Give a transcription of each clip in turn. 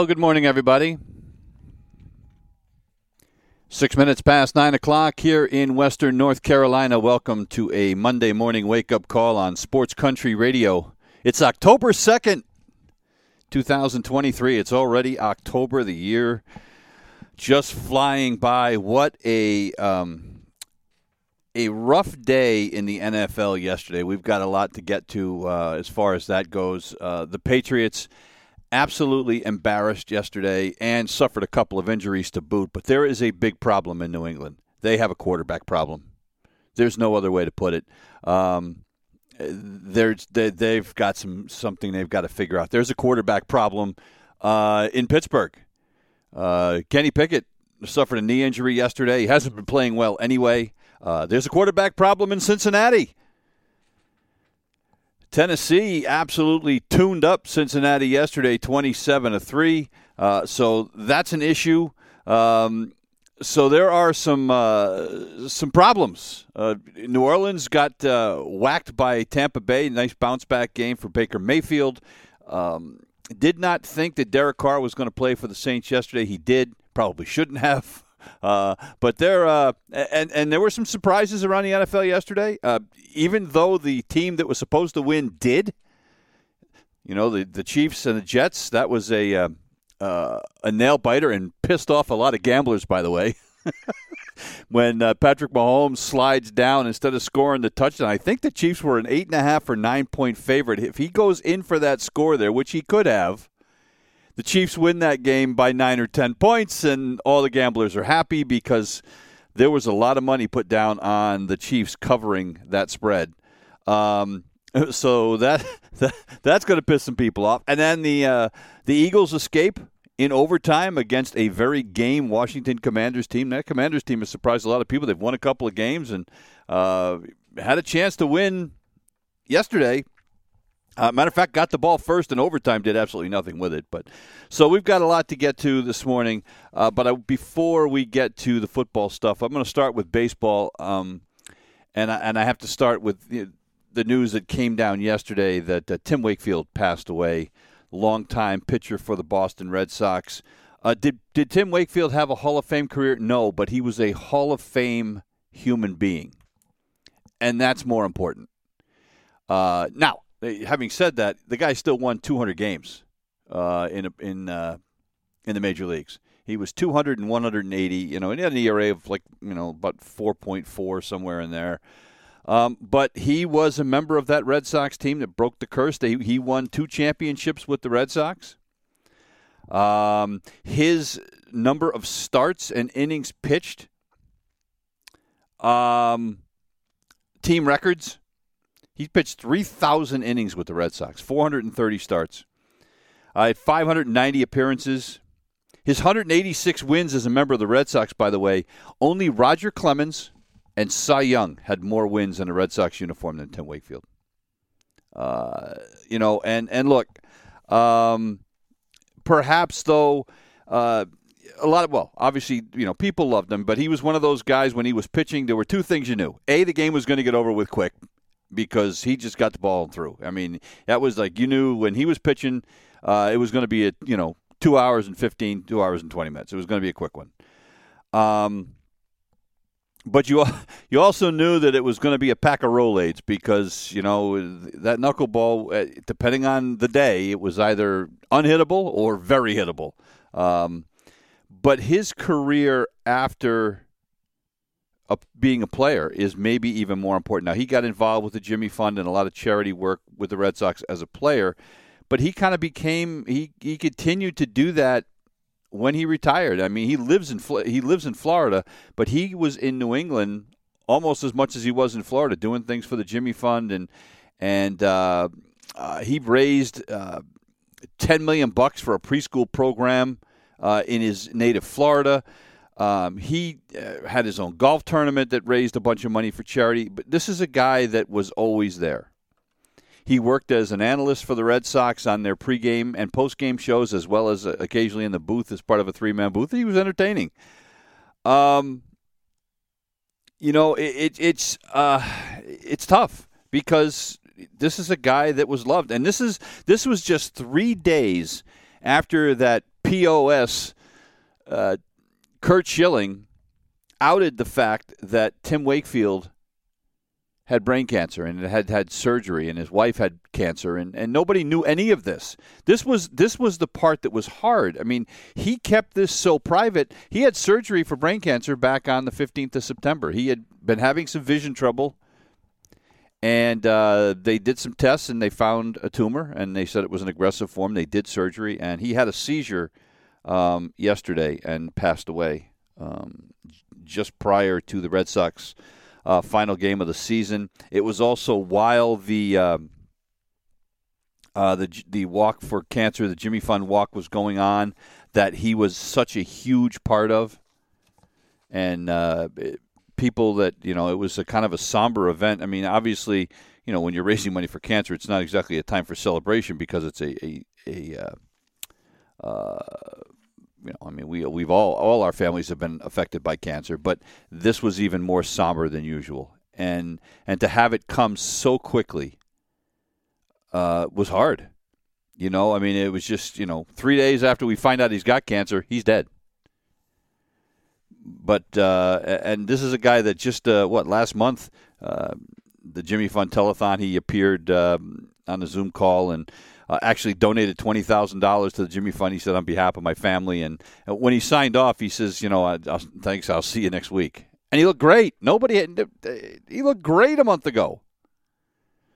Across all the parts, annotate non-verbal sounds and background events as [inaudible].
Well, good morning, everybody. Six minutes past nine o'clock here in Western North Carolina. Welcome to a Monday morning wake up call on Sports Country Radio. It's October 2nd, 2023. It's already October, the year just flying by. What a. Um, a rough day in the NFL yesterday. We've got a lot to get to uh, as far as that goes. Uh, the Patriots absolutely embarrassed yesterday and suffered a couple of injuries to boot. But there is a big problem in New England. They have a quarterback problem. There's no other way to put it. Um, they, they've got some something they've got to figure out. There's a quarterback problem uh, in Pittsburgh. Uh, Kenny Pickett suffered a knee injury yesterday. He hasn't been playing well anyway. Uh, there's a quarterback problem in Cincinnati. Tennessee absolutely tuned up Cincinnati yesterday, 27 to 3. Uh, so that's an issue. Um, so there are some uh, some problems. Uh, New Orleans got uh, whacked by Tampa Bay. Nice bounce back game for Baker Mayfield. Um, did not think that Derek Carr was going to play for the Saints yesterday. He did. Probably shouldn't [laughs] have. Uh, but there, uh, and and there were some surprises around the NFL yesterday. Uh, even though the team that was supposed to win did, you know, the the Chiefs and the Jets, that was a uh, uh, a nail biter and pissed off a lot of gamblers. By the way. [laughs] when uh, Patrick Mahomes slides down instead of scoring the touchdown. I think the Chiefs were an eight and a half or nine point favorite. If he goes in for that score there, which he could have, the Chiefs win that game by nine or ten points, and all the gamblers are happy because there was a lot of money put down on the Chiefs covering that spread. Um, [laughs] so that, [laughs] that that's going to piss some people off. And then the uh, the Eagles escape in overtime against a very game Washington Commanders team. That Commanders team has surprised a lot of people. They've won a couple of games and uh, had a chance to win yesterday uh, matter of fact, got the ball first in overtime, did absolutely nothing with it. But so we've got a lot to get to this morning. Uh, but I, before we get to the football stuff, I'm going to start with baseball, um, and I, and I have to start with the, the news that came down yesterday that uh, Tim Wakefield passed away, longtime pitcher for the Boston Red Sox. Uh, did did Tim Wakefield have a Hall of Fame career? No, but he was a Hall of Fame human being, and that's more important. Uh, having said that, the guy still won 200 games uh, in in uh, in the major leagues. He was 200 and 180, you know, and he had an ERA of like you know about 4.4 somewhere in there. Um, but he was a member of that Red Sox team that broke the curse. They, he won two championships with the Red Sox. Um, his number of starts and innings pitched, um, team records he pitched 3,000 innings with the Red Sox, 430 starts. Uh, had 590 appearances. His 186 wins as a member of the Red Sox, by the way, only Roger Clemens and Cy Young had more wins in a Red Sox uniform than Tim Wakefield. Uh, you know, and and look, um, perhaps though, uh, a lot of well, obviously, you know, people loved him, but he was one of those guys when he was pitching. There were two things you knew: a, the game was going to get over with quick, because he just got the ball through. I mean, that was like you knew when he was pitching, uh, it was going to be a you know two hours and 15, two hours and twenty minutes. It was going to be a quick one. Um, but you [laughs] you also knew that it was going to be a pack of Rolaids because you know that knuckleball, uh, depending on the day, it was either unhittable or very hittable. Um, but his career after a, being a player is maybe even more important. Now, he got involved with the Jimmy Fund and a lot of charity work with the Red Sox as a player, but he kind of became, he, he continued to do that when he retired. I mean, he lives in he lives in Florida, but he was in New England almost as much as he was in Florida, doing things for the Jimmy Fund, and and uh, uh, he raised uh, ten million bucks for a preschool program uh, in his native Florida. Um, he uh, had his own golf tournament that raised a bunch of money for charity. But this is a guy that was always there. He worked as an analyst for the Red Sox on their pregame and postgame shows, as well as uh, occasionally in the booth as part of a three-man booth. He was entertaining. Um, you know, it, it, it's uh, it's tough because this is a guy that was loved, and this is this was just three days after that POS. Uh, Curt Schilling outed the fact that Tim Wakefield had brain cancer and had had surgery and his wife had cancer and, and nobody knew any of this. This was this was the part that was hard. I mean, he kept this so private. He had surgery for brain cancer back on the 15th of September. He had been having some vision trouble and uh, they did some tests and they found a tumor and they said it was an aggressive form. They did surgery and he had a seizure um, yesterday and passed away um, just prior to the Red Sox uh, final game of the season. It was also while the um, uh, the the walk for cancer, the Jimmy Fund walk, was going on that he was such a huge part of, and uh, people that you know it was a kind of a somber event. I mean, obviously, you know when you're raising money for cancer, it's not exactly a time for celebration because it's a a, a uh, uh you know, I mean, we we've all all our families have been affected by cancer, but this was even more somber than usual, and and to have it come so quickly uh, was hard. You know, I mean, it was just you know three days after we find out he's got cancer, he's dead. But uh, and this is a guy that just uh, what last month, uh, the Jimmy Fund Telethon, he appeared um, on a Zoom call and uh, actually donated twenty thousand dollars to the Jimmy Fund. He said on behalf of my family, and when he signed off, he says, "You know, I, I'll, thanks. I'll see you next week." And he looked great. Nobody had, he looked great a month ago.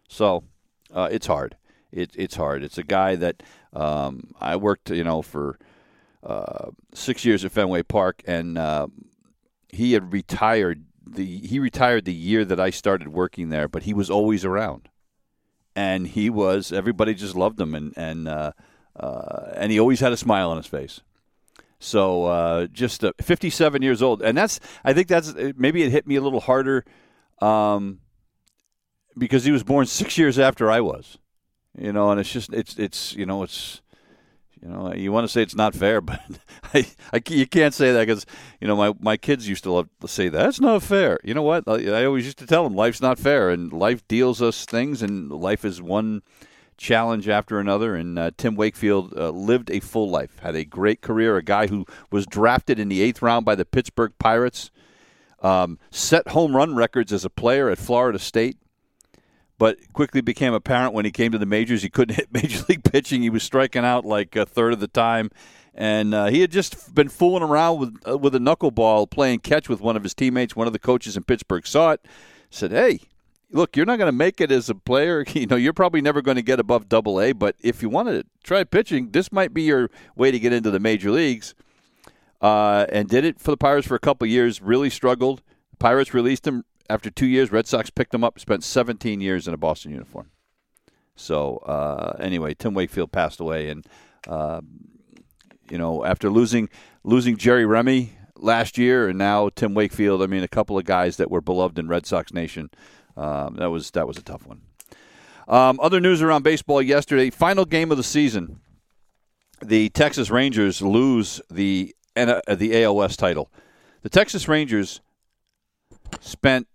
So uh, it's hard. It, it's hard. It's a guy that um, I worked, you know, for uh, six years at Fenway Park, and uh, he had retired. The he retired the year that I started working there, but he was always around and he was everybody just loved him, and and uh, uh, and he always had a smile on his face. So uh, just uh, 57 years old, and that's I think that's maybe it hit me a little harder um, because he was born six years after I was, you know, and it's just it's it's you know it's you know, you want to say it's not fair, [laughs] but I, I you can't say that because you know my my kids used to love to say that that's not fair. You know what? I, I always used to tell them life's not fair, and life deals us things, and life is one challenge after another. And uh, Tim Wakefield uh, lived a full life, had a great career. A guy who was drafted in the eighth round by the Pittsburgh Pirates, um, set home run records as a player at Florida State but quickly became apparent when he came to the majors he couldn't [laughs] hit major league pitching. He was striking out like a third of the time, and uh, he had just been fooling around with uh, with a knuckleball playing catch with one of his teammates. One of the coaches in Pittsburgh saw it, said, "Hey." Look, you're not going to make it as a player. [laughs] You know, you're probably never going to get above Double A. But if you want to try pitching, this might be your way to get into the major leagues. Uh, and did it for the Pirates for a couple years. Really struggled. Pirates released him after two years, Red Sox picked him up, spent 17 years in a Boston uniform. So uh, anyway, Tim Wakefield passed away, and uh, you know after losing losing Jerry Remy last year, and now Tim Wakefield. I mean, a couple of guys that were beloved in Red Sox Nation. Um, that was that was a tough one. Um, other news around baseball yesterday: final game of the season. The Texas Rangers lose the the AOS title. The Texas Rangers spent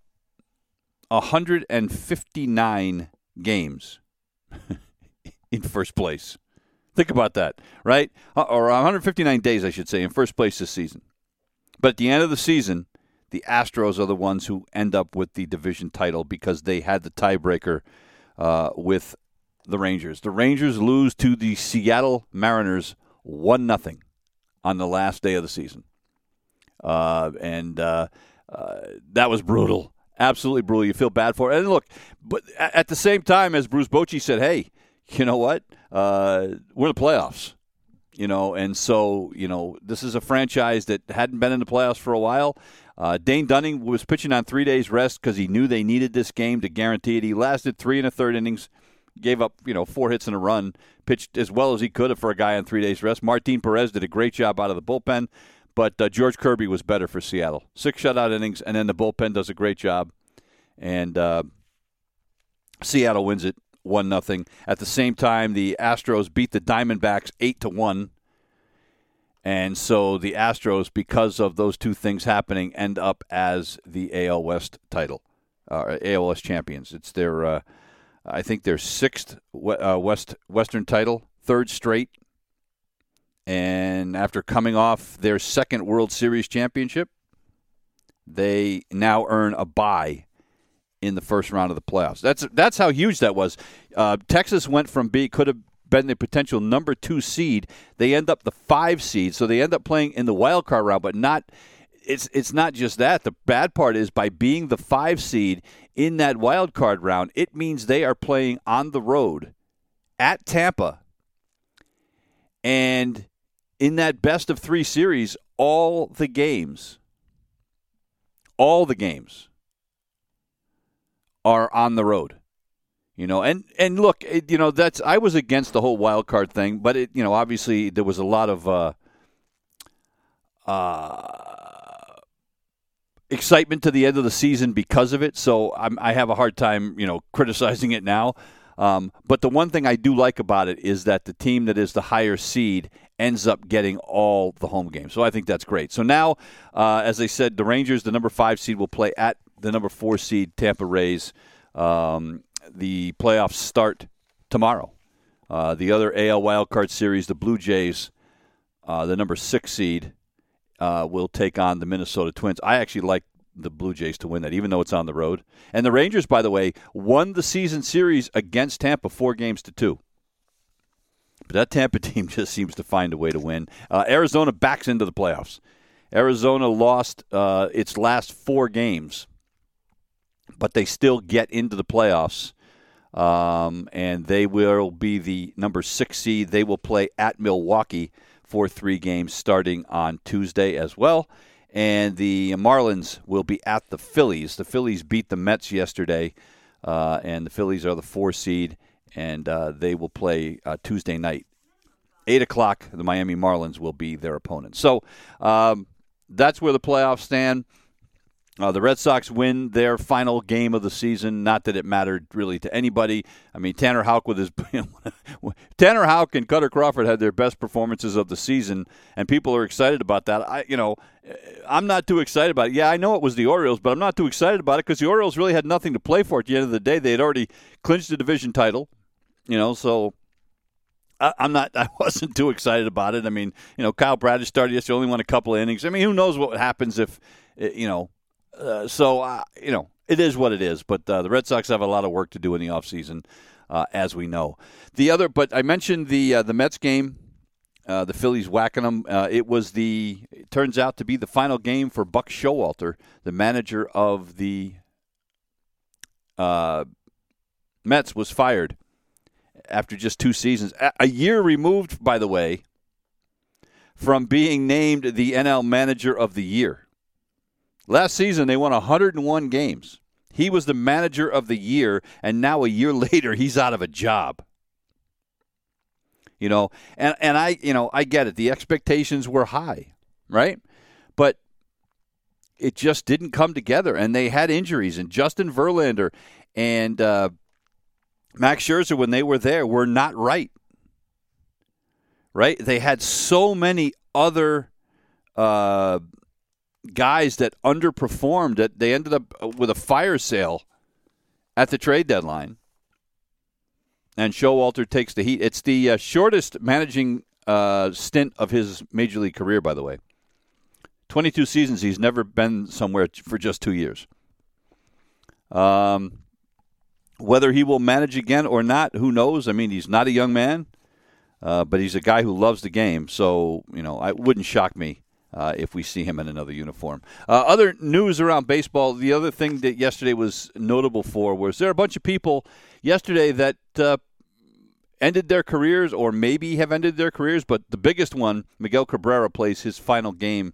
159 games [laughs] in first place. Think about that, right? Uh, or 159 days, I should say, in first place this season. But at the end of the season, the Astros are the ones who end up with the division title because they had the tiebreaker uh, with the Rangers. The Rangers lose to the Seattle Mariners one nothing on the last day of the season, uh, and uh, uh that was brutal absolutely brutal. You feel bad for it. And look, but at the same time, as Bruce Bochy said, hey, you know what? Uh, we're in the playoffs. you know, and so you know this is a franchise that hadn't been in the playoffs for a while. Uh, Dane Dunning was pitching on three days rest because he knew they needed this game to guarantee it. He lasted three and a third innings, gave up you know four hits and a run, pitched as well as he could for a guy on three days rest. Martin Perez did a great job out of the bullpen, but uh, George Kirby was better for Seattle. Six shutout innings, and then the bullpen does a great job, and uh, Seattle wins it one nothing. At the same time, the Astros beat the Diamondbacks eight to one. And so the Astros, because of those two things happening, end up as the AL West title, uh, AL West champions. It's their, uh, I think, their sixth uh, West Western title, third straight. And after coming off their second World Series championship, they now earn a bye in the first round of the playoffs. That's that's how huge that was. Uh, Texas went from being could have been the potential number two seed. They end up the five seed, so they end up playing in the wild card round, but not. It's it's not just that. The bad part is by being the five seed in that wild card round, it means they are playing on the road at Tampa, and in that best of three series, all the games, all the games are on the road. You know, and and look, it, you know that's I was against the whole wild card thing, but it you know obviously there was a lot of uh, uh, excitement to the end of the season because of it. So I'm, I have a hard time you know [laughs] criticizing it now. Um, but the one thing I do like about it is that the team that is the higher seed ends up getting all the home games. So I think that's great. So now, uh, as I said, the Rangers, the number five seed, will play at the number four seed Tampa Rays. Um, the playoffs start tomorrow. Uh, the other AL wildcard series, the Blue Jays, uh, the number six seed, uh, will take on the Minnesota Twins. I actually like the Blue Jays to win that, even though it's on the road. And the Rangers, by the way, won the season series against Tampa four games to two. But that Tampa [laughs] team just seems to find a way to win. Uh, Arizona backs into the playoffs. Arizona lost uh, its last four games but they still get into the playoffs. Um, and they will be the number six seed. They will play at Milwaukee for three games starting on Tuesday as well. And the Marlins will be at the Phillies. The Phillies beat the Mets yesterday, uh, and the Phillies are the four seed, and uh, they will play uh, Tuesday night. 8 o'clock, the Miami Marlins will be their opponent. So um, that's where the playoffs stand. Uh, the Red Sox win their final game of the season. Not that it mattered really to anybody. I mean, Tanner Houck with his [laughs] Tanner Houck and Kutter Crawford had their best performances of the season, and people are excited about that. I, you know, I'm not too excited about it. Yeah, I know it was the Orioles, but I'm not too excited about it because the Orioles really had nothing to play for at the end of the day. They had already clinched the division title, you know, so I, am not. [laughs] I wasn't too excited about it. I mean, you know, Kyle Bradish started yesterday, only won a couple of innings. I mean, who knows what happens if, you know, uh, so uh, you know it is what it is. But uh, the Red Sox have a lot of work to do in the offseason, uh, as we know. The other, but I mentioned the uh, the Mets game. Uh, the Phillies whacking them. it was the. It turns out to be the final game for Buck Showalter, the manager of the Mets, was fired after just two seasons. A year removed, by the way, from being named the NL Manager of the Year. Last season, they won 101 games. He was the manager of the year, and now a year [laughs] later, he's out of a job. You know, and, and I, you know, I get it. The expectations were high, right? But it just didn't come together, and they had injuries. And Justin Verlander and uh, Max Scherzer, when they were there, were not right. Right? They had so many other uh, guys that underperformed that they ended up with a fire sale at the trade deadline. And Showalter takes the heat. It's the uh, shortest managing uh, stint of his major league career, by the way. 22 seasons. He's never been somewhere for just two years. Um, whether he will manage again or not, who knows? I mean, he's not a young man, uh, but he's a guy who loves the game. So, you know, it wouldn't shock me uh, if we see him in another uniform. Uh, other news around baseball. The other thing that yesterday was notable for was there are a bunch of people yesterday that uh, ended their careers or maybe have ended their careers. But the biggest one, Miguel Cabrera plays his final game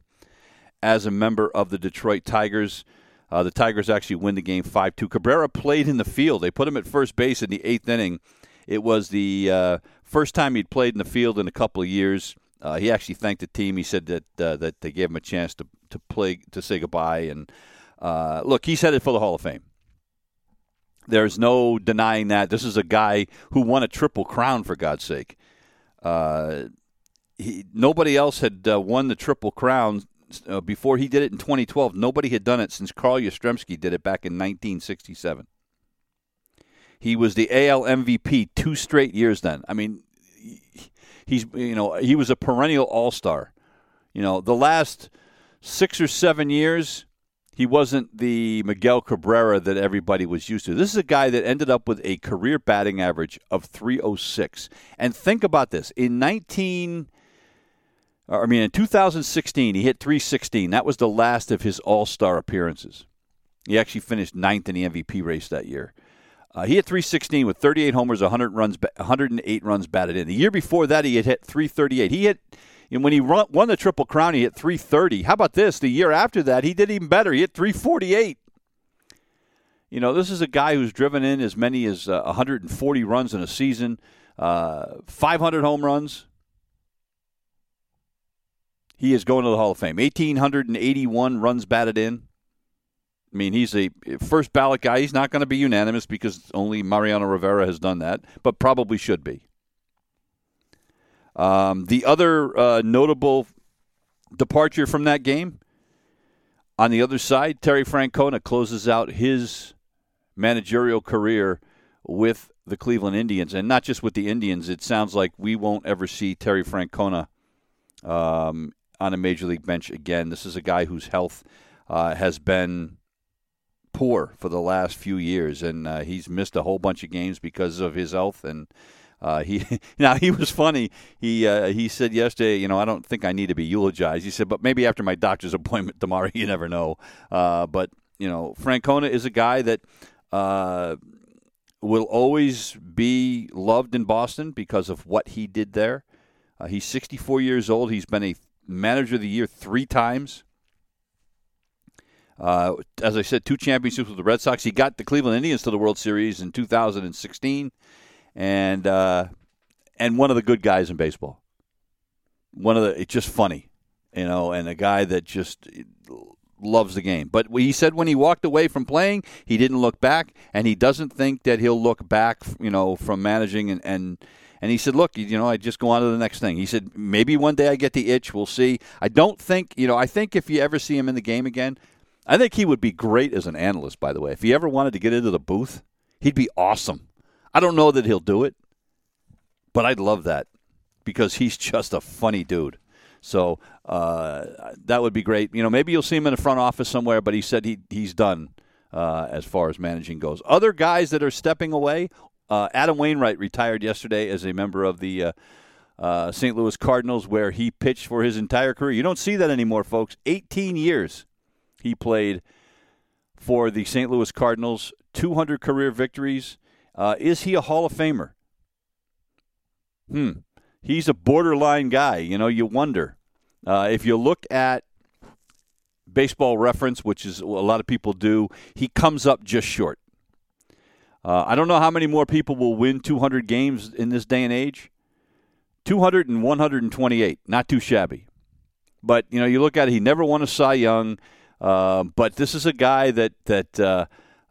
as a member of the Detroit Tigers. Uh, the Tigers actually win the game 5 2. Cabrera played in the field. They put him at first base in the eighth inning. It was the uh, first time he'd played in the field in a couple of years. Uh, he actually thanked the team. He said that uh, that they gave him a chance to, to play to say goodbye. And uh, look, he's headed for the Hall of Fame. There's no denying that. This is a guy who won a triple crown, for God's sake. Uh, he, nobody else had uh, won the triple crown uh, before he did it in 2012. Nobody had done it since Carl Yastrzemski did it back in 1967. He was the AL MVP two straight years. Then, I mean, he's you know he was a perennial All Star. You know, the last six or seven years, he wasn't the Miguel Cabrera that everybody was used to. This is a guy that ended up with a career batting average of 306. And think about this. In 19 uh, I mean in 2016 he hit 316. That was the last of his All-Star appearances. He actually finished ninth in the MVP race that year. Uh, he hit 316 with 38 homers, 100 runs, 108 runs batted in. The year before that, he had hit 338. He hit and when he run, won the Triple Crown, he hit 330. How about this? The year after that, he did even better. He hit 348. You know, this is a guy who's driven in as many as uh, 140 runs in a season, uh, 500 home runs. He is going to the Hall of Fame. 1,881 runs batted in. I mean, he's a first ballot guy. He's not going to be unanimous because only Mariano Rivera has done that, but probably should be. Um, the other uh, notable departure from that game, on the other side, Terry Francona closes out his managerial career with the Cleveland Indians, and not just with the Indians. It sounds like we won't ever see Terry Francona um, on a major league bench again. This is a guy whose health uh, has been poor for the last few years, and uh, he's missed a whole bunch of games because of his health and uh, [laughs] he now he was funny. He uh, he said yesterday, you know, I don't think I need to be eulogized. He said, but maybe after my doctor's [laughs] appointment tomorrow, you never know. Uh, but you know, Francona is a guy that uh, will always be loved in Boston because of what he did there. Uh, he's 64 years old. He's been a manager of the year three times. Uh, as I said, two championships with the Red Sox. He got the Cleveland Indians to the World Series in 2016 and uh, and one of the good guys in baseball. One of the it's just funny, you know, and a guy that just loves the game. But he said when he walked away from playing, he didn't look back, and he doesn't think that he'll look back, you know, from managing and. and and he said, "Look, you know, I just go on to the next thing." He said, "Maybe one day I get the itch. We'll see." I don't think, you know, I think if you ever see him in the game again, I think he would be great as an analyst. By the way, if he ever wanted to get into the booth, he'd be awesome. I don't know that he'll do it, but I'd love that because he's [laughs] just a funny dude. So uh, that would be great. You know, maybe you'll see him in the front office somewhere, but he said he he's done uh, as far as managing goes. Other guys that are stepping away. Uh, Adam Wainwright retired yesterday as a member of the uh, uh, St. Louis Cardinals, where he pitched for his entire career. You don't see that anymore, folks. 18 years he played for the St. Louis Cardinals, 200 career victories. Uh, is he a Hall of Famer? Hmm. He's a borderline guy. You know, you wonder. Uh, if you look at baseball reference, which is a lot of people do, he comes up just short. Uh, I don't know how many more people will win 200 games in this day and age. 200 and 128, not too shabby. But you know, you look at it; he never won a Cy Young. Uh, but this is a guy that that uh,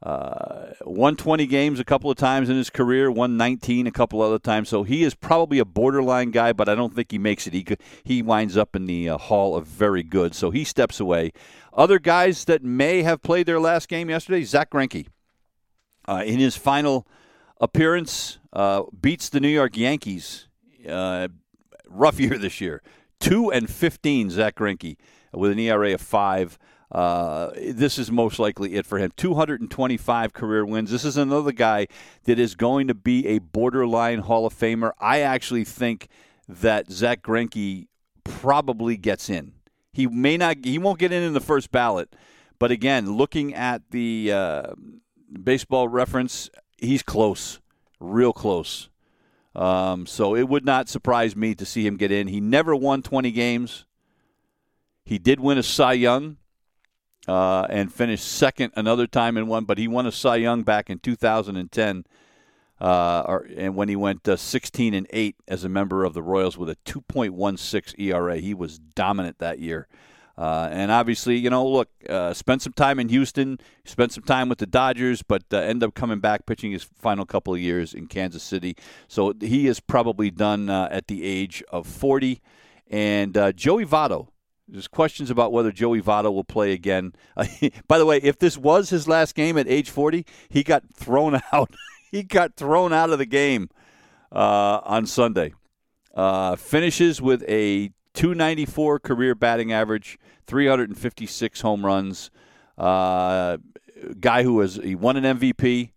uh, won 20 games a couple of times in his career, won 19 a couple other times. So he is probably a borderline guy, but I don't think he makes it. He he winds up in the uh, Hall of Very Good, so he steps away. Other guys that may have played their last game yesterday, Zack Greinke, uh, in his final appearance, uh, beats the New York Yankees. Rough [laughs] year this year, two and 15. Zack Greinke with an ERA of five. Uh, this is most likely it for him. 225 career wins. This is another guy that is going to be a borderline Hall of Famer. I actually think that Zack Greinke probably gets in. He may not. He won't get in in the first ballot, but again, looking at the uh, baseball reference, he's close, real close. Um, so it would not surprise me to see him get in. He never won 20 games. He did win a Cy Young uh, and finished second another time in one, but he won a Cy Young back in 2010, uh, or, and when he went uh, 16 and eight as a member of the Royals with a 2.16 ERA, he was dominant that year. Uh, and obviously, you know, look, uh, spent some time in Houston, spent some time with the Dodgers, but uh, up coming back pitching his final couple of years in Kansas City. So he is probably done uh, at the age of 40. And Joey Votto, there's questions about whether Joey Votto will play again. [laughs] by the way, if this was his last game at age 40, he got thrown [laughs] out. he got thrown out of the game uh, on Sunday. finishes with a 294 career batting average, 356 home runs. Uh, guy who was he won an MVP.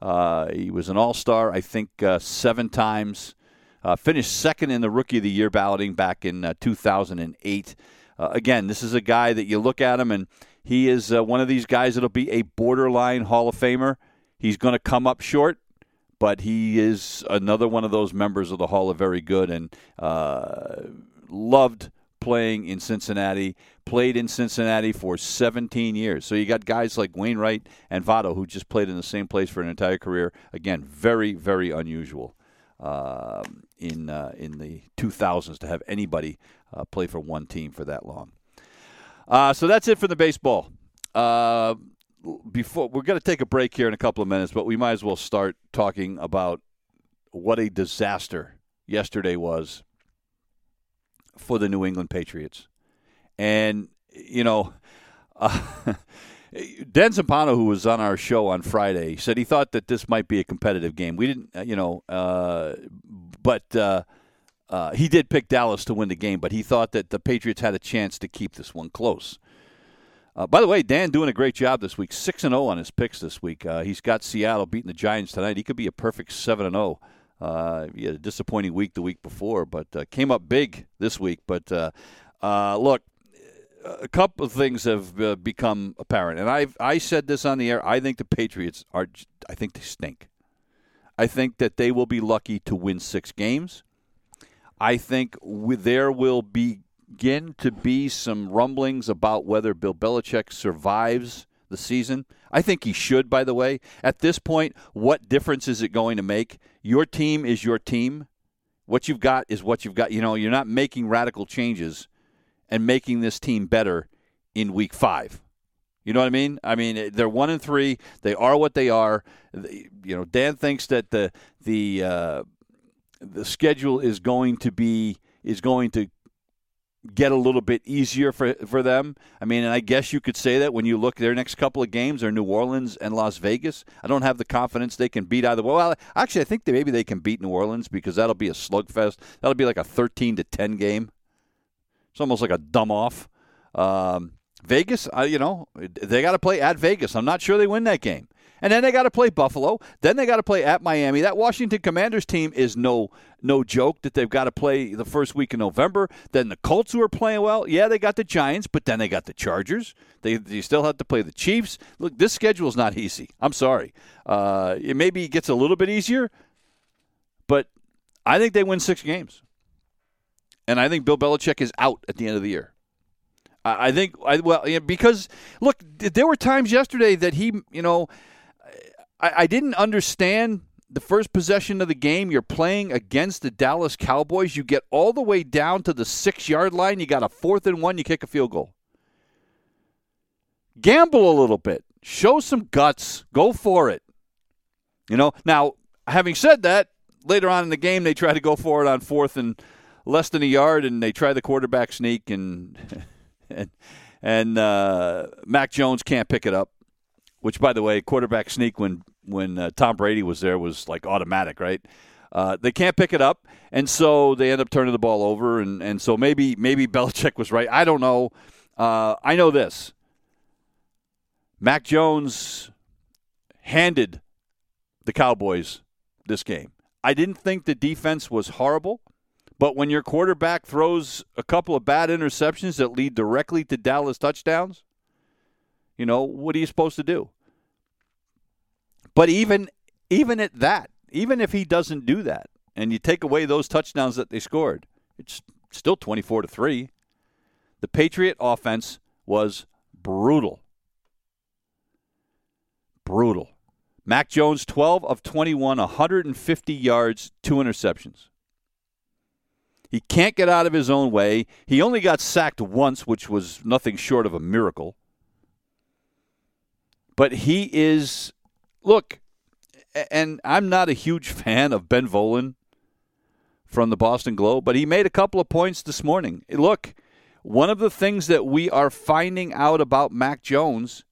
Uh, he was an All Star, I think, uh, seven times. Uh, finished second in the Rookie of the Year balloting back in uh, 2008. Uh, again, this is a guy that you look at him and he is one of these guys that'll be a borderline Hall of Famer. He's going to come up short, but he is another one of those members of the Hall of Very Good and loved playing in Cincinnati, played in Cincinnati for 17 years. So you got guys like Wainwright and Votto who just played in the same place for an entire career. Again, very, very unusual uh, in uh, in the 2000s to have anybody uh, play for one team for that long. Uh, so that's it for the baseball. Uh, before we're going to take a break here in a couple of minutes, but we might as well start talking about what a disaster yesterday was for the New England Patriots. And, you know, uh, [laughs] Dan Zampano, who was on our show on Friday, said he thought that this might be a competitive game. We didn't, uh, you know, uh, but uh, uh, he did pick Dallas to win the game, but he thought that the Patriots had a chance to keep this one close. Uh, by the way, Dan doing a great job this week. Six and zero oh on his picks this week. he's got Seattle beating the Giants tonight. He could be a perfect seven and zero. Oh. Uh, he had a disappointing week the week before, but uh, came up big this week. But uh, uh look, a couple of things have uh, become apparent, and I I said this on the air. I think the Patriots are. I think they stink. I think that they will be lucky to win six games. I think there will begin to be some rumblings about whether Bill Belichick survives the season. I think he should, by the way. At this point, what difference is it going to make? Your team is your team. What you've got is what you've got. You know, you're not making radical changes and making this team better in week five. You know what I mean? I mean, they're one and three. They are what they are. You know, Dan thinks that the the uh, the schedule is going to be is going to get a little bit easier for for them. I mean, and I guess you could say that when you look their next couple of games are New Orleans and Las Vegas. I don't have the confidence they can beat either. Well, actually, I think that maybe they can beat New Orleans because that'll be a slugfest. That'll be like a thirteen to ten game. It's almost like a dumb off. Um, Vegas, you know, they got to play at Vegas. I'm not sure they win that game. And then they got to play Buffalo. Then they got to play at Miami. That Washington Commanders team is no no joke that they've got to play the first week in November. Then the Colts who are playing well, yeah, they got the Giants, but then they got the Chargers. They, they still have to play the Chiefs. Look, this schedule is not easy. I'm sorry. Uh, it maybe gets a little bit easier, but I think they win six games. And I think Bill Belichick is out at the end of the year. I, think, I, well, because look, there were times yesterday that he, you know, I, I didn't understand the first possession of the game. You're playing against the Dallas Cowboys. You get all the way down to the six yard line. You got a fourth and one. You kick a field goal. Gamble a little bit. Show some guts. Go for it. You know, now, having said that, later on in the game, they try to go for it on fourth and less than a yard, and they try the quarterback sneak, and [laughs] and, and uh, Mac Jones can't pick it up. Which, by the way, quarterback sneak when when uh, Tom Brady was there was like automatic, right? Uh, they can't pick it up, and so they end up turning the ball over, and, and so maybe maybe [laughs] Belichick was right. I don't know. Uh, I know this. Mac Jones handed the Cowboys this game. I didn't think the defense was horrible, but when your quarterback throws a couple of bad interceptions that lead directly to Dallas touchdowns, you know, what are you supposed to do? But even even at that, even if he doesn't do that, and you take away those touchdowns that they scored, it's still 24 to 3. The Patriot offense was brutal. Brutal. Mac Jones, 12 of 21, 150 yards, two interceptions. He can't get out of his own way. He only got sacked once, which was nothing short of a miracle. But he is, look, and I'm not a huge fan of Ben Volin from the Boston Globe, but he made a couple of points this morning. Look, one of the things that we are finding out about Mac Jones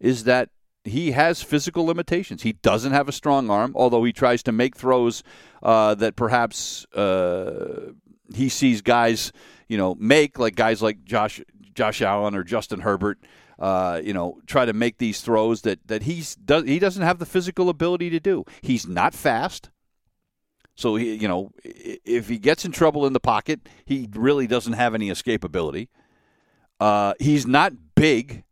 is that he has physical limitations. He doesn't have a strong arm, although he tries to make throws uh, that perhaps uh, he sees guys, you know, make like guys like Josh Josh Allen or Justin Herbert. Uh, you know, try to make these throws that that he's does he doesn't have the physical ability to do. He's not fast. So he, you know, if he gets in trouble in the pocket, he really doesn't have any escapability. Uh, he's not big.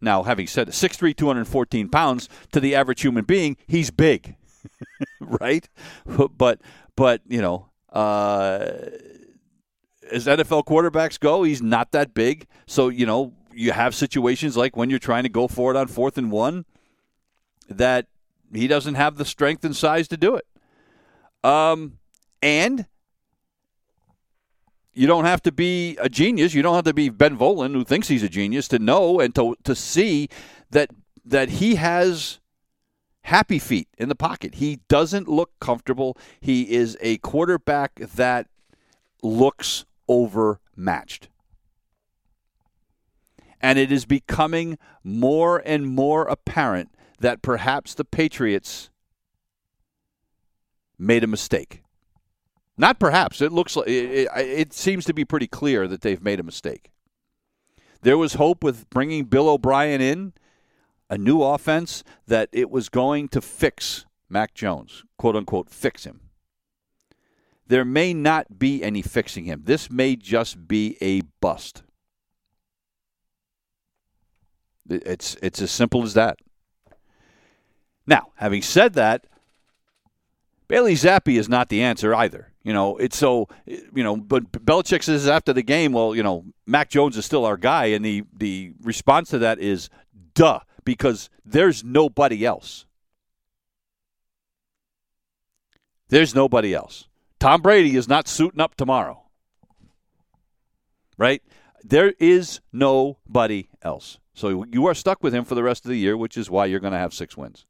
Now, having said 6'3", 214 pounds to the average human being, he's big, [laughs] right? But but you know, uh, as NFL quarterbacks go, he's not that big. So you know, you have situations like when you're trying to go for it on fourth and one, that he doesn't have the strength and size to do it. Um, and you don't have to be a genius. You don't have to be Ben Volin, who thinks he's a genius, to know and to to see that that he has happy feet in the pocket. He doesn't look comfortable. He is a quarterback that looks overmatched. And it is becoming more and more apparent that perhaps the Patriots made a mistake. Not perhaps. It looks like it, it, seems to be pretty clear that they've made a mistake. There was hope with bringing Bill O'Brien in, a new offense that it was going to fix Mac Jones, quote unquote, fix him. There may not be any fixing him. This may just be a bust. It's it's as simple as that. Now, having said that, Bailey Zappe is not the answer either. You know, it's so you know, but Belichick says after the game, well, you know, Mac Jones is still our guy, and the the response to that is duh, because there's nobody else. There's nobody else. Tom Brady is not suiting up tomorrow. Right? There is nobody else. So you are stuck with him for the rest of the year, which is why you're going to have six wins.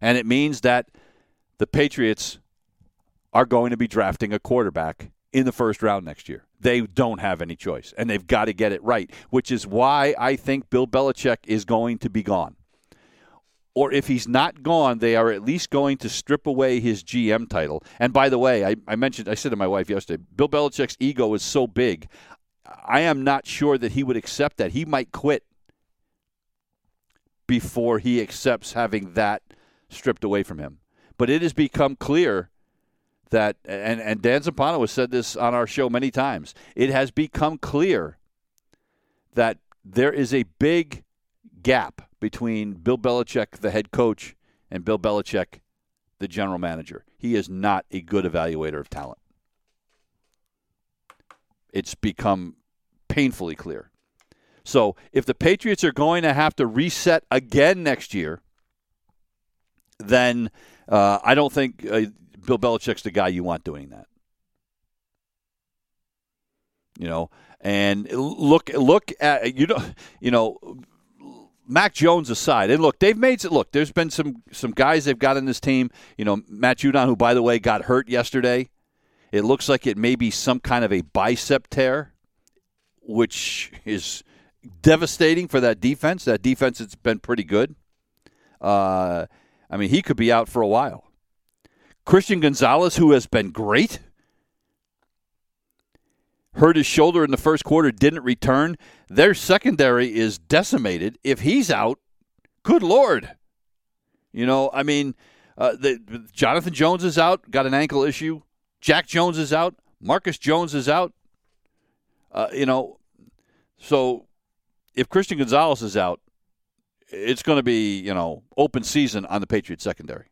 And it means that the Patriots are going to be drafting a quarterback in the first round next year. They don't have any choice, and they've got to get it right, which is why I think Bill Belichick is going to be gone. Or if he's not gone, they are at least going to strip away his GM title. And by the way, I, I mentioned, I said to my wife yesterday, Bill Belichick's ego is so big. I am not sure that he would accept that. He might quit before he accepts having that stripped away from him. But it has become clear that, and, and Dan Zampano has said this on our show many times, it has become clear that there is a big gap between Bill Belichick, the head coach, and Bill Belichick, the general manager. He is not a good evaluator of talent. It's become painfully clear. So if the Patriots are going to have to reset again next year, then uh, I don't think uh, Bill Belichick's the guy you want doing that. You know, and look look at you know you know Mac Jones aside, and look, they've made. Look, there's been some some guys they've got in this team. You know, Matt Judon, who by the way got hurt yesterday. It looks like it may be some kind of a bicep tear, which is devastating for that defense. That defense has been pretty good. Uh, I mean, he could be out for a while. Christian Gonzalez, who has been great, hurt his shoulder in the first quarter, didn't return. Their secondary is decimated. If he's out, good Lord. You know, I mean, uh, the, Jonathan Jones is out, got an ankle issue. Jack Jones is out. Marcus Jones is out. Uh, you know, so if Christian Gonzalez is out, it's going to be, you know, open season on the Patriots secondary.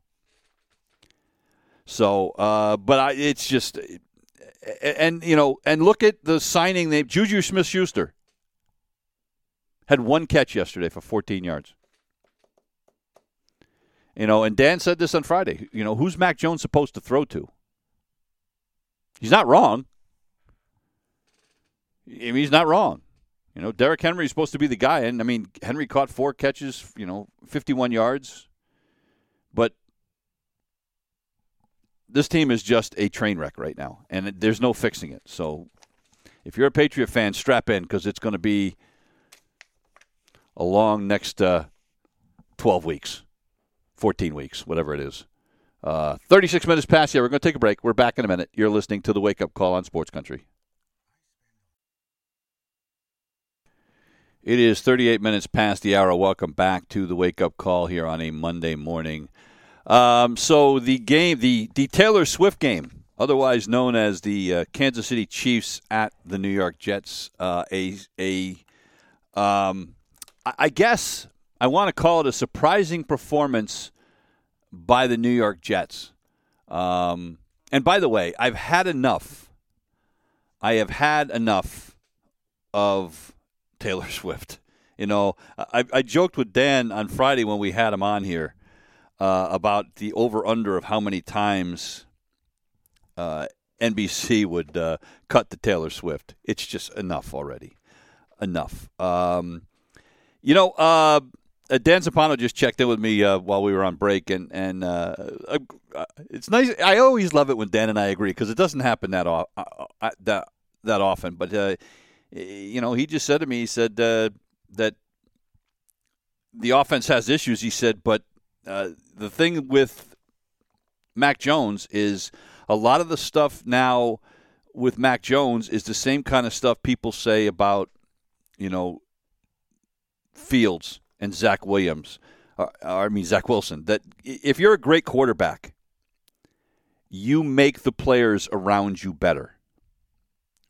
So, uh, but I, it's just, and you know, and look at the signing. They Juju Smith-Schuster had one catch yesterday for 14 yards. You know, and Dan said this on Friday. You know, who's Mac Jones supposed to throw to? He's not wrong. I mean, he's not wrong. You know, Derrick Henry is supposed to be the guy, and I mean, Henry caught four catches, you know, 51 yards, but this team is just a train wreck right now, and there's no fixing it. So, if you're a Patriot fan, strap in because it's going to be a long next uh, 12 weeks, 14 weeks, whatever it is. Uh, 36 minutes past here. We're going to take a break. We're back in a minute. You're listening to the Wake Up Call on Sports Country. It is 38 minutes past the hour. Welcome back to the Wake Up Call here on a Monday morning. Um, so the game, the, the Taylor Swift game, otherwise known as the uh, Kansas City Chiefs at the New York Jets, uh, a a um, I guess I want to call it a surprising performance by the New York Jets. Um, and by the way, I've had enough. I have had enough of Taylor [laughs] Swift. You know, I, I joked with Dan on Friday when we had him on here uh, about the over under of how many times uh, NBC would uh, cut to Taylor Swift. It's just enough already. Enough. Um, you know, uh, uh, Dan Zappano just checked in with me uh, while we were on break, and and uh, it's nice. I always love it when Dan and I agree because it doesn't happen that o- uh, uh, that that often. But you know, he just said to me, he said that the offense has issues. He said, but the thing with Mac Jones is a lot of the stuff now with Mac Jones is the same kind of stuff people say about you know Fields and Zach Williams, uh, I mean Zach Wilson, that if you're a great quarterback, you make the players around you better,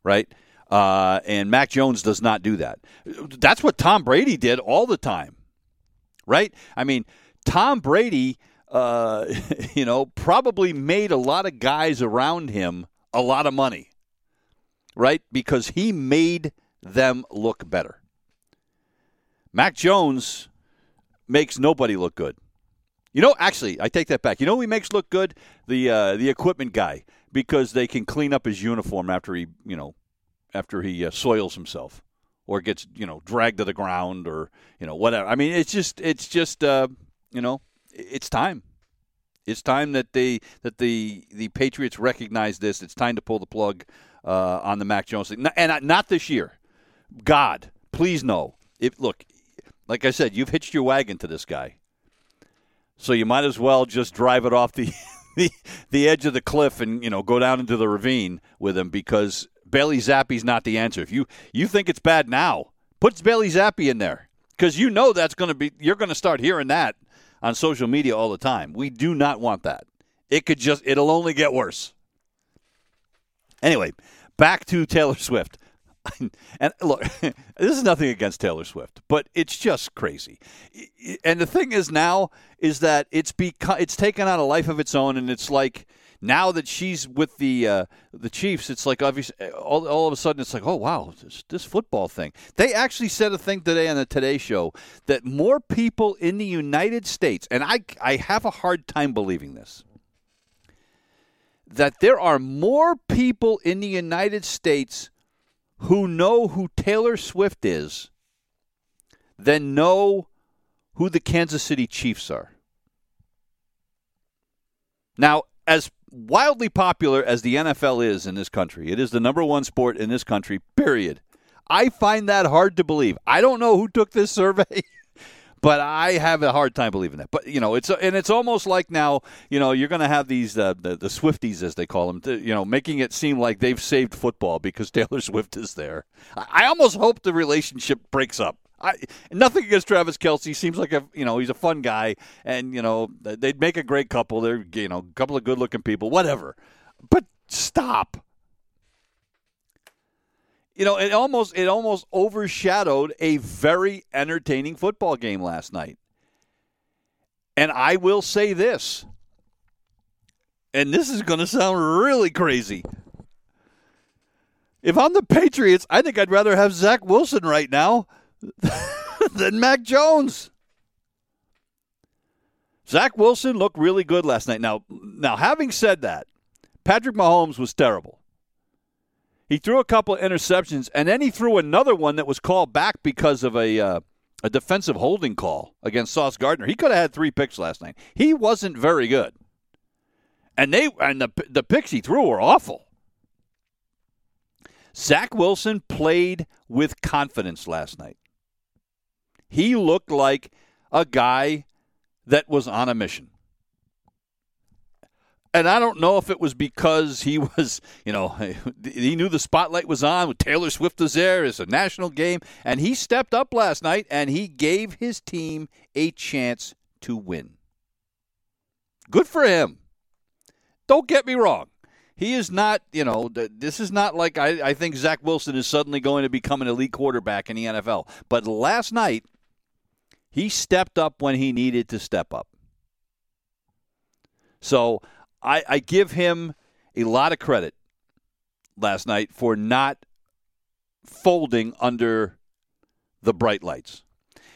right? Uh, and Mac Jones does not do that. That's what Tom Brady did all the time, right? I mean, Tom Brady, uh, [laughs] you know, probably made a lot of guys around him a lot of money, right? Because he made them look better. Mac Jones makes nobody look good. You know, actually, I take that back. You know who he makes look good? The uh, the equipment guy because they can clean up his uniform after he, you know, after he uh, soils himself or gets, you know, dragged to the ground or, you know, whatever. I mean, it's just it's just uh, you know, it's time. It's time that they that the the Patriots recognize this. It's time to pull the plug uh, on the Mac Jones thing. And not this year. God, please no. If look, like I said, you've hitched your wagon to this guy. So you might as well just drive it off the, [laughs] the, the edge of the cliff and, you know, go down into the ravine with him because Bailey Zappe's not the answer. If you, you think it's bad now, put Bailey Zappe in there because you know that's going to be, you're going to start hearing that on social media all the time. We do not want that. It could just, it'll only get worse. Anyway, back to Taylor Swift. [laughs] and look, [laughs] this is nothing against Taylor Swift, but it's just crazy. And the thing is now is that it's become it's taken on a life of its own, and it's like now that she's with the uh, the Chiefs, it's like obviously all, all of a sudden it's like, oh wow, this, this football thing. They actually said a thing today on the Today Show that more people in the United States, and I I have a hard time believing this that there are more people in the United States who know who Taylor Swift is than know who the Kansas City Chiefs are. Now, as wildly popular as the NFL is in this country, it is the number one sport in this country, period. I find that hard to believe. I don't know who took this [laughs] survey. But I have a hard time believing that. But you know, it's and it's almost like now, you know, you're going to have these uh, the the Swifties as they call them, to, you know, making it seem like they've saved football because [laughs] Taylor Swift is there. I almost hope the relationship breaks up. I, nothing against Travis Kelce. Seems like a you know he's a fun guy, and you know they'd make a great couple. They're you know a couple of good looking people, whatever. But stop you know, it almost it almost overshadowed a very entertaining football game last night. And I will say this. and this is going to sound really crazy. If I'm the Patriots, I think I'd rather have Zach Wilson right now [laughs] than Mac Jones. Zach Wilson looked really good last night. Now, now having said that, Patrick Mahomes was terrible. He threw a couple of interceptions, and then he threw another one that was called back because of a uh, a defensive holding call against Sauce Gardner. He could have had three picks last night. He wasn't very good, and they and the the picks he threw were awful. Zach Wilson played with confidence last night. He looked like a guy that was on a mission and I don't know if it was because he [laughs] was, you know, [laughs] he knew the spotlight was on. Taylor Swift was there. It's a national game. And he stepped up last night and he gave his team a chance to win. Good for him. Don't get me wrong. He is not, you know, this is not like I, I think Zach Wilson is suddenly going to become an elite quarterback in the NFL. But last night, he stepped up when he needed to step up. So I, I give him a lot of credit last night for not folding under the bright lights.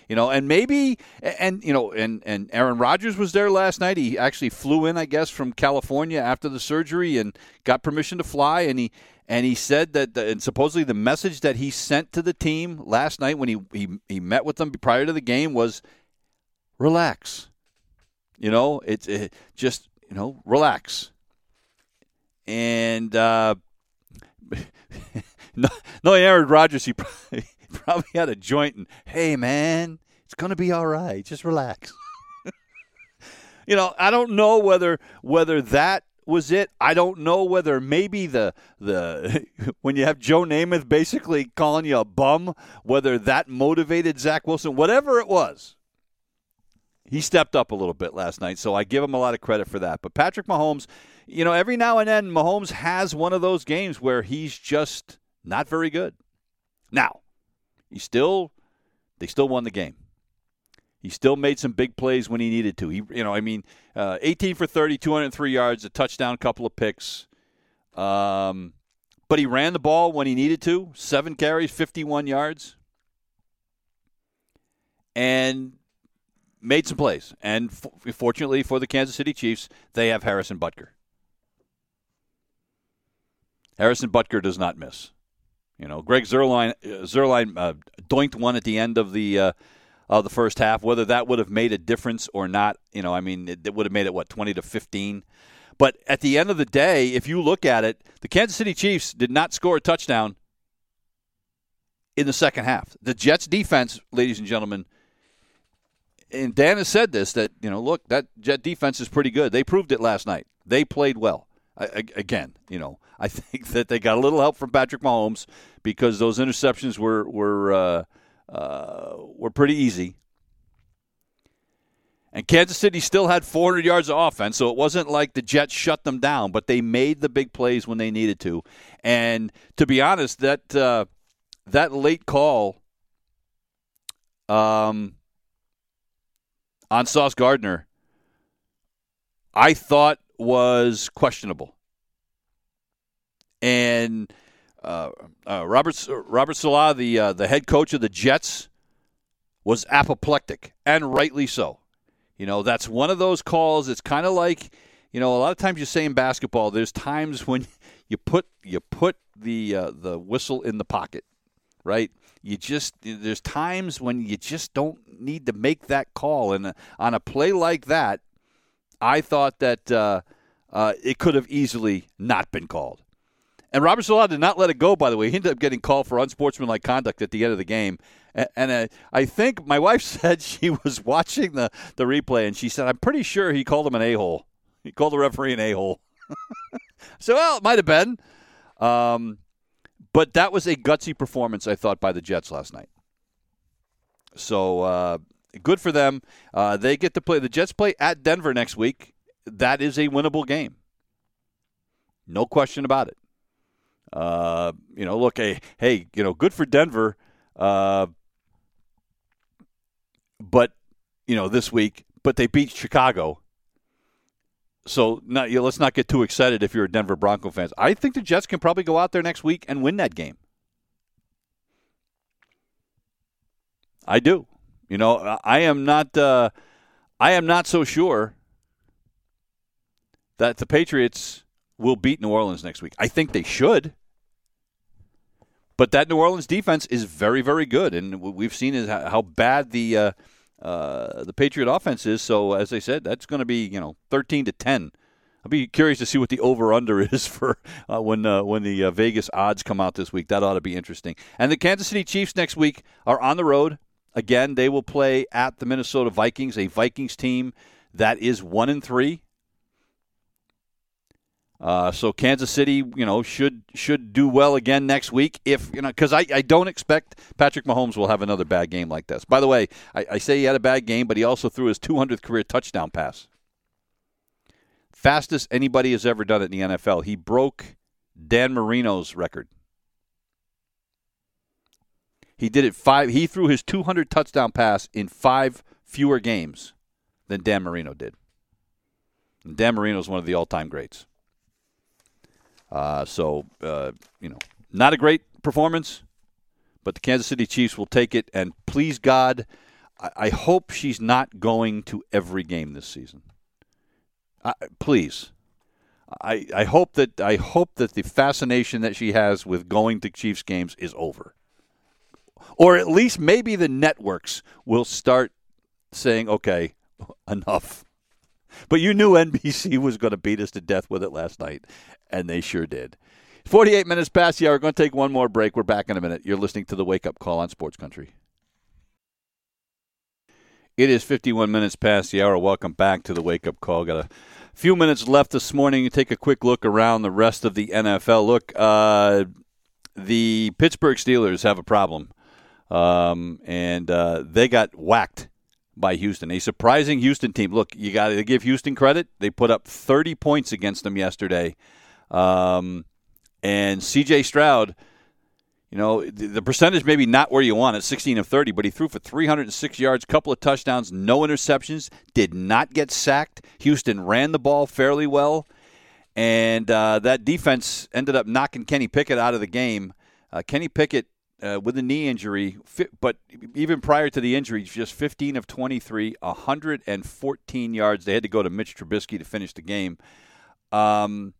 You know, and maybe, and you know, and and Aaron Rodgers was there last night. He actually flew in, I guess, from California after the surgery and got permission to fly. And he and he said that, the, and supposedly the message that he sent to the team last night when he he, he met with them prior to the game was, relax. You know, it's it, just you know, relax. And uh, [laughs] no, no, Aaron Rodgers, he [laughs] probably, probably had a joint and, hey, man, it's going to be all right. Just relax. [laughs] you know, I don't know whether whether that was it. I don't know whether maybe the the [laughs] when you have Joe Namath basically calling you a bum, whether that motivated Zach Wilson. Whatever it was, he stepped up a little bit last night, so I give him a lot of credit for that. But Patrick Mahomes, you know, every now and then Mahomes has one of those games where he's just not very good. Now, he still they still won the game. He still made some big plays when he needed to. He, you know, I mean, uh, 18 for 30, 203 yards, a touchdown, a couple of picks. Um, but he ran the ball when he needed to. Seven carries, 51 yards. And made some plays. And f- fortunately for the Kansas City Chiefs, they have Harrison Butker. Harrison Butker does not miss. You know, Greg Zerline, uh, Zuerlein uh, doinked one at the end of the uh, of the first half. Whether that would have made a difference or not, you know, I mean, it, it would have made it what twenty to fifteen. But at the end of the day, if you look at it, the Kansas City Chiefs did not score a touchdown in the second half. The Jets defense, ladies and gentlemen, and Dan has said this that you know, look, that Jet defense is pretty good. They proved it last night. They played well. I, again, you know, [laughs] I think that they got a little help from Patrick Mahomes because those interceptions were were uh, uh, were pretty easy. And Kansas City still had 400 yards of offense, so it wasn't like the Jets shut them down, but they made the big plays when they needed to. And to be honest, that uh, that late call, um, on Sauce Gardner, I thought was questionable. And uh, uh, Robert Robert Saleh, the uh, the head coach of the Jets, was apoplectic, and rightly so. You know, that's one of those calls. It's kind of like, you know, a lot of times you say in basketball, there's times when [laughs] you put you put the uh, the whistle in the pocket, right? you just there's times when you just don't need to make that call. And uh, on a play like that, I thought that uh, uh, it could have easily not been called. And Robert Saleh did not let it go. By the way, he ended up getting called for unsportsmanlike conduct at the end of the game. And, uh, I think my [laughs] wife said she was watching the, the replay, and she said, "I'm pretty sure he called him an a hole. He called the referee an a hole." [laughs] so, well, it might have been. Um, but that was a gutsy performance, I thought, by the Jets last night. So uh, good for them. Uh, they get to play. The Jets play at Denver next week. That is a winnable game. No question about it. Uh, you know, look, hey, hey, you know, good for Denver. Uh, but you know, this week, but they beat Chicago. so not, you know, let's not get too excited if you're a Denver Bronco fan. I think the Jets can probably go out there next week and win that game. I do. You know, I am not. Uh, I am not so sure that the Patriots will beat New Orleans next week. I think they should. But that New Orleans defense is very, very good, and what we've seen is how bad the uh, uh, the Patriot offense is. So, as I said, that's going to be you know thirteen to ten. I'll be curious to see what the over under [laughs] is for uh, when uh, when the uh, Vegas odds come out this week. That ought to be interesting. And the Kansas City Chiefs next week are on the road again. They will play at the Minnesota Vikings, a Vikings team that is one and three. Uh, so Kansas City, you know, should should do well again next week. If you know, because I, I don't expect Patrick Mahomes will have another bad game like this. By the way, I, I say he had a bad game, but he also threw his 200th career touchdown pass, fastest anybody has ever done it in the NFL. He broke Dan Marino's record. He did it five. He threw his 200 touchdown pass in five fewer games than Dan Marino did. And Dan Marino is one of the all-time greats. Uh, so, uh, you know, not a great performance, but the Kansas City Chiefs will take it. And please, God, I, I hope she's not going to every game this season. I, please. I, I hope that I hope that the fascination that she has with going to Chiefs games is over, or at least maybe the networks will start saying, "Okay, [laughs] enough." But you knew NBC was going to beat us to death with it last night, and they sure did. 48 minutes past the hour. We're going to take one more break. We're back in a minute. You're listening to the Wake Up Call on Sports Country. It is 51 minutes past the hour. Welcome back to the Wake Up Call. Got a few minutes left this morning. Take a quick look around the rest of the NFL. Look, uh, the Pittsburgh Steelers have a problem, um, and uh, they got whacked by Houston. A surprising Houston team. Look, you got to give Houston credit. They put up 30 points against them yesterday. Um, and CJ Stroud, you know, the, percentage maybe not where you want it, 16 of 30, but he threw for 306 yards, couple of touchdowns, no interceptions, did not get sacked. Houston ran the ball fairly well. And uh, that defense ended up knocking Kenny Pickett out of the game. Uh, Kenny Pickett uh, with a knee injury, but even prior to the injury, just 15 of 23, 114 yards. They had to go to Mitch Trubisky to finish the game. Um,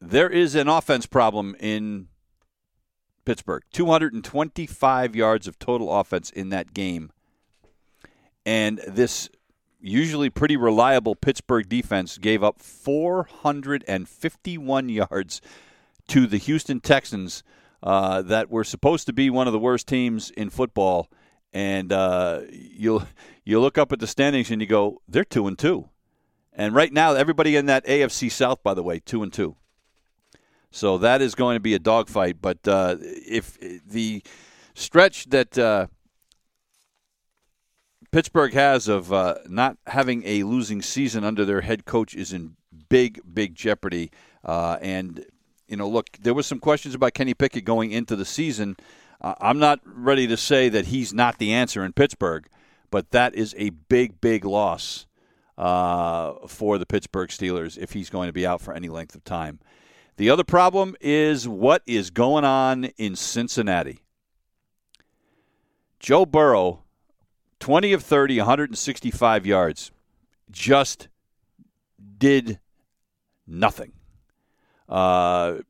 there is an offense problem in Pittsburgh 225 yards of total offense in that game. And this usually pretty reliable Pittsburgh defense gave up 451 [laughs] yards to the Houston Texans uh, that were supposed to be one of the worst teams in football. And uh, you you look up at the standings and you go, they're two and two. And right now, everybody in that AFC South, by the way, two and two. So that is going to be a dogfight. But uh, if the stretch that uh, Pittsburgh has of uh, not having a losing season under their head coach is in big, big jeopardy. Uh, and you know, look, there was some questions about Kenny Pickett going into the season. Uh, I'm not ready to say that he's not the answer in Pittsburgh, but that is a big, big loss uh, for the Pittsburgh Steelers if he's going to be out for any length of time. The other problem is what is going on in Cincinnati. Joe Burrow, 20 of 30, 165 yards, just did nothing. Uh,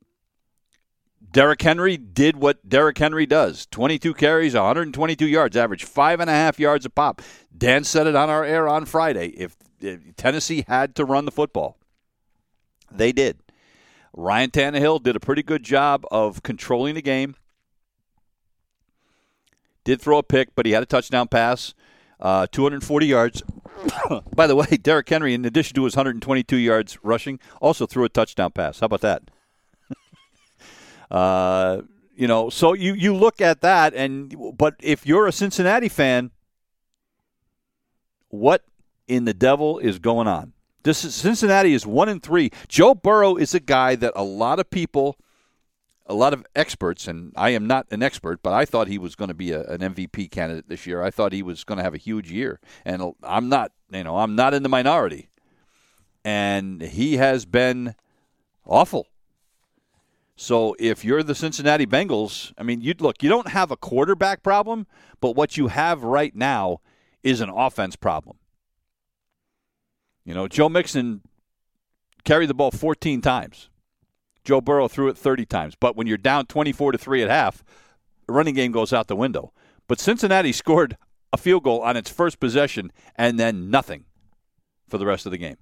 Derrick Henry did what Derrick Henry does 22 carries, 122 yards, average five and a half yards a pop. Dan said it on our air on Friday. If, if Tennessee had to run the football, they did. Ryan Tannehill did a pretty good job of controlling the game. Did throw a pick, but he had a touchdown pass, uh, 240 yards. [coughs] By the way, Derrick Henry, in addition to his 122 yards rushing, also threw a touchdown pass. How about that? [laughs] uh, you know, so you you look at that, and but if you're a Cincinnati fan, what in the devil is going on? This is, Cincinnati is one and three. Joe Burrow is a guy that a lot of people, a lot of experts, and I am not an expert, but I thought he was going to be a, an MVP candidate this year. I thought he was going to have a huge year, and I'm not. You know, I'm not in the minority. and he has been awful. So if you're the Cincinnati Bengals, I mean, you look, you don't have a quarterback problem, but what you have right now is an offense problem. You know, Joe Mixon carried the ball 14 times. Joe Burrow threw it 30 times. But when you're down 24 to 3 at half, the running game goes out the window. But Cincinnati [laughs] scored a field goal on its first possession and then nothing for the rest of the game.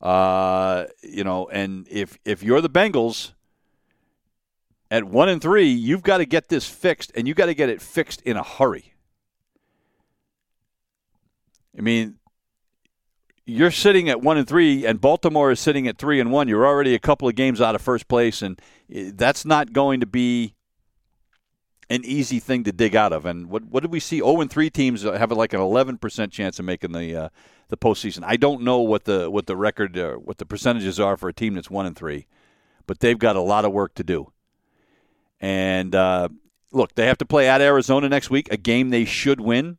Uh, you know, and if if you're the Bengals at one and three, you've got to get this fixed, and you got to get it fixed in a hurry. I mean, you're sitting at one and three, and Baltimore is sitting at three and one. You're already a couple of games out of first place, and that's not going to be an easy thing to dig out of. And what what did we see? Zero oh and three teams have like an eleven percent chance of making the uh, the postseason. I don't know what the what the record uh, what the percentages are for a team that's one and three, but they've got a lot of work to do. And uh, look, they have to play at Arizona next week, a game they should win.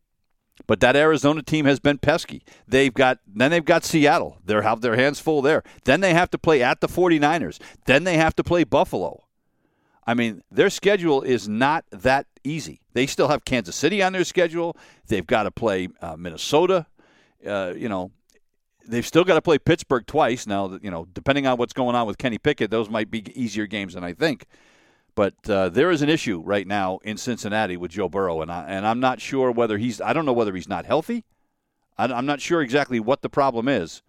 But that Arizona team has been pesky. They've got then they've got Seattle. They have their hands full there. Then they have to play at the 49ers. Then they have to play Buffalo. I mean, their schedule is not that easy. They still have Kansas City on their schedule. They've got to play uh, Minnesota. Uh, you know, they've still got to play Pittsburgh twice. Now, you know, depending on what's going on with Kenny Pickett, those might be easier games than I think. But uh, there is an issue right now in Cincinnati with Joe Burrow, and I, and I'm not sure whether he's. I don't know whether he's not healthy. I'm not sure exactly what the problem is,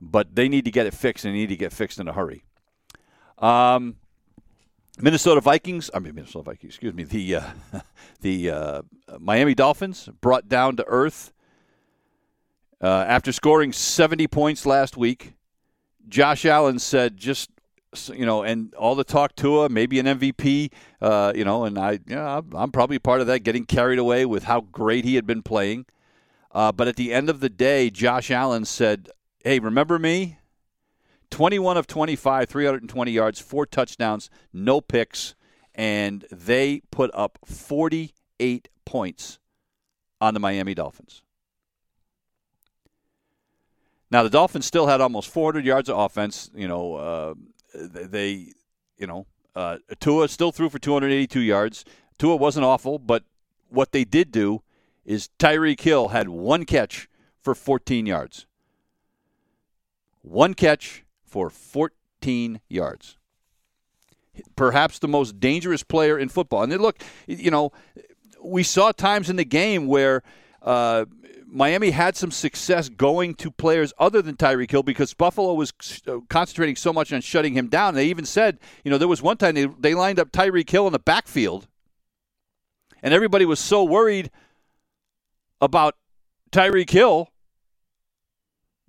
but they need to get it fixed, and they need to get fixed in a hurry. Um, Minnesota Vikings, I mean Minnesota Vikings, excuse me, the uh, [laughs] the uh, Miami Dolphins brought down to earth uh, after scoring 70 points last week. Josh Allen said, "Just you know," and all the talk to him, maybe an MVP, uh, you know, and I, you know, I'm probably part of that, getting carried away with how great he had been playing. Uh, but at the end of the day, Josh Allen said, "Hey, remember me? 21 of 25, 320 yards, four touchdowns, no picks, and they put up 48 points on the Miami Dolphins. Now the Dolphins still had almost 400 yards of offense. You know, uh, they, you know, uh, Tua still threw for 282 yards. Tua wasn't awful, but what they did do is Tyreek Hill had one catch for 14 yards. One catch for 14 yards. Perhaps the most dangerous player in football. And then look, you know, we saw times in the game where uh, Miami had some success going to players other than Tyreek Hill because Buffalo was uh, concentrating so much on shutting him down. They even said, you know, there was one time they, they lined up Tyreek Hill in the backfield, and everybody was so worried about Tyreek Hill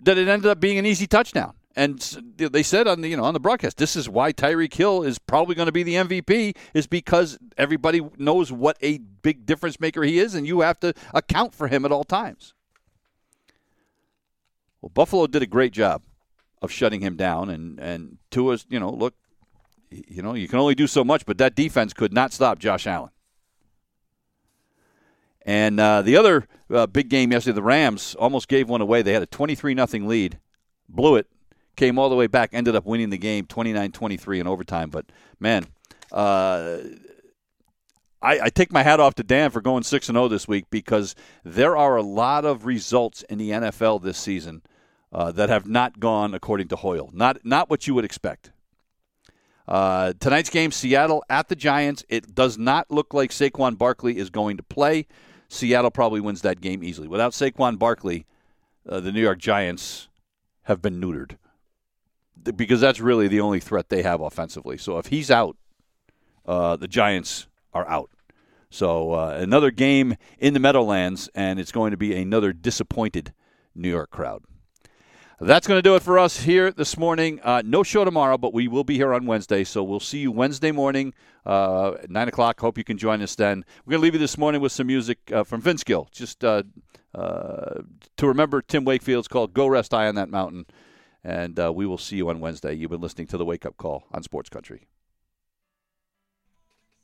that it ended up being an easy touchdown. And they said on the you know on the broadcast, this is why Tyreek Hill is probably going to be the MVP, is because everybody knows what a big difference maker he is, and you have to account for him at all times. Well, Buffalo did a great job of shutting him down, and and Tua's you know look, you know you can only do so much, but that defense could not stop Josh Allen. And uh, the other uh, big game yesterday, the Rams almost gave one away. They had a twenty-three nothing lead, blew it came all the way back, ended up winning the game 29 23 in overtime. But, man, uh, I, I, take my hat off to Dan for going 6 0 this week because there are a lot of results in the NFL this season uh, that have not gone according to Hoyle. Not, not what you would expect. Uh, tonight's game, Seattle at the Giants. It does not look like Saquon Barkley is going to play. Seattle probably wins that game easily. Without Saquon Barkley, uh, the New York Giants have been neutered because that's really the only threat they have offensively. So if he's out, uh, the Giants are out. So uh, another game in the Meadowlands, and it's going to be another disappointed New York crowd. That's going to do it for us here this morning. Uh, no show tomorrow, but we will be here on Wednesday. So we'll see you Wednesday morning uh, at 9 o'clock. Hope you can join us then. We're going to leave you this morning with some music uh, from Vince Gill, just uh, uh, to remember Tim Wakefield's called Go Rest High on That Mountain. And uh, we will see you on Wednesday. You've been listening to the Wake Up Call on Sports Country.